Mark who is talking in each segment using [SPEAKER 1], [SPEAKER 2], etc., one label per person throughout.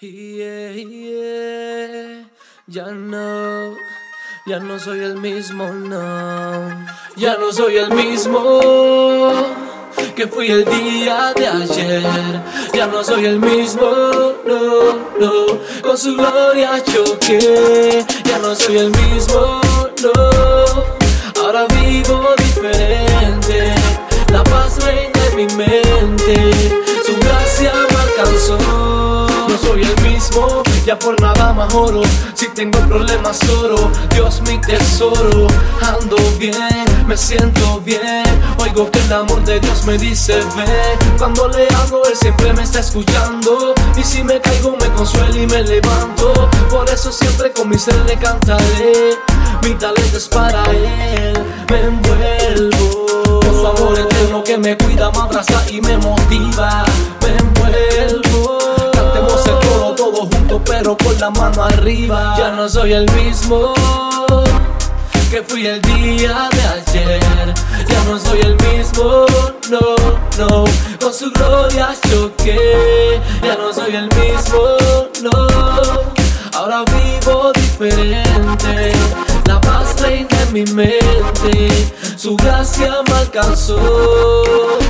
[SPEAKER 1] Yeah, yeah. Ya no, ya no soy el mismo, no. Ya no soy el mismo que fui el día de ayer. Ya no soy el mismo, no, no. Con su gloria choqué. Ya no soy el mismo, no. Ahora vivo Soy el mismo, ya por nada mejoro. Si tengo problemas oro, Dios mi tesoro. Ando bien, me siento bien. Oigo que el amor de Dios me dice ven. Cuando le hablo, Él siempre me está escuchando. Y si me caigo, me consuela y me levanto. Por eso siempre con mi ser le cantaré. Mi talento es para Él, me envuelvo. Con su amor eterno que me cuida, me abraza y me motiva. Me envuelvo. Coro todos juntos, pero con la mano arriba. Ya no soy el mismo que fui el día de ayer. Ya no soy el mismo, no, no. Con su gloria choqué. Ya no soy el mismo, no. Ahora vivo diferente. La paz reina en mi mente. Su gracia me alcanzó.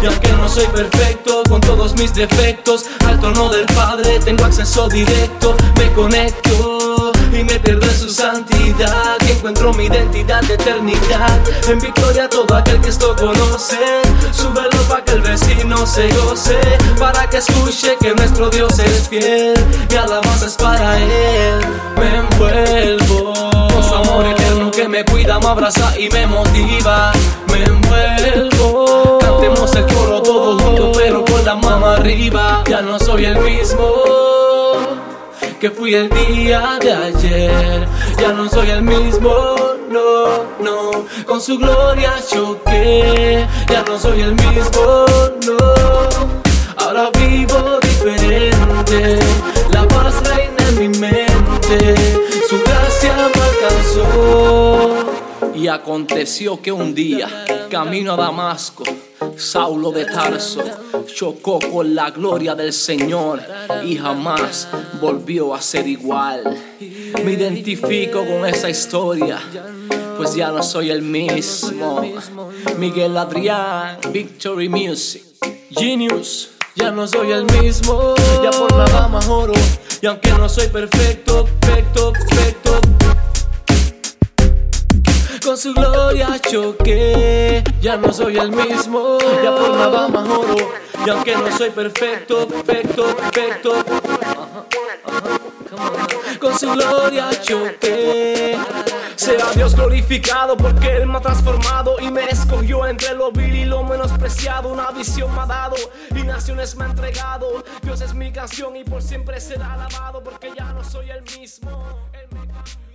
[SPEAKER 1] Y aunque no soy perfecto con todos mis defectos, al trono del Padre tengo acceso directo. Me conecto y me pierdo en su santidad. Y encuentro mi identidad de eternidad. En victoria todo aquel que esto conoce. Súbelo para que el vecino se goce. Para que escuche que nuestro Dios es fiel. Mi alabanza es para él. Me me abraza y me motiva. Me envuelvo. Cantemos el coro todos juntos, pero con la mano arriba. Ya no soy el mismo que fui el día de ayer. Ya no soy el mismo, no, no. Con su gloria choqué. Ya no soy el mismo, no. Ahora vivo diferente.
[SPEAKER 2] Y aconteció que un día, camino a Damasco, Saulo de Tarso chocó con la gloria del Señor y jamás volvió a ser igual. Me identifico con esa historia, pues ya no soy el mismo. Miguel Adrián, Victory Music, Genius.
[SPEAKER 1] Ya no soy el mismo, ya por nada mejoro. Y aunque no soy perfecto, perfecto, perfecto. Con su gloria choqué, ya no soy el mismo, ya por nada mejoro. Y aunque no soy perfecto, perfecto, perfecto. Con su gloria choqué. Sea Dios glorificado porque Él me ha transformado y me escogió entre lo vil y lo menospreciado. Una visión me ha dado y naciones me ha entregado. Dios es mi canción y por siempre será alabado porque ya no soy el mismo. Él me.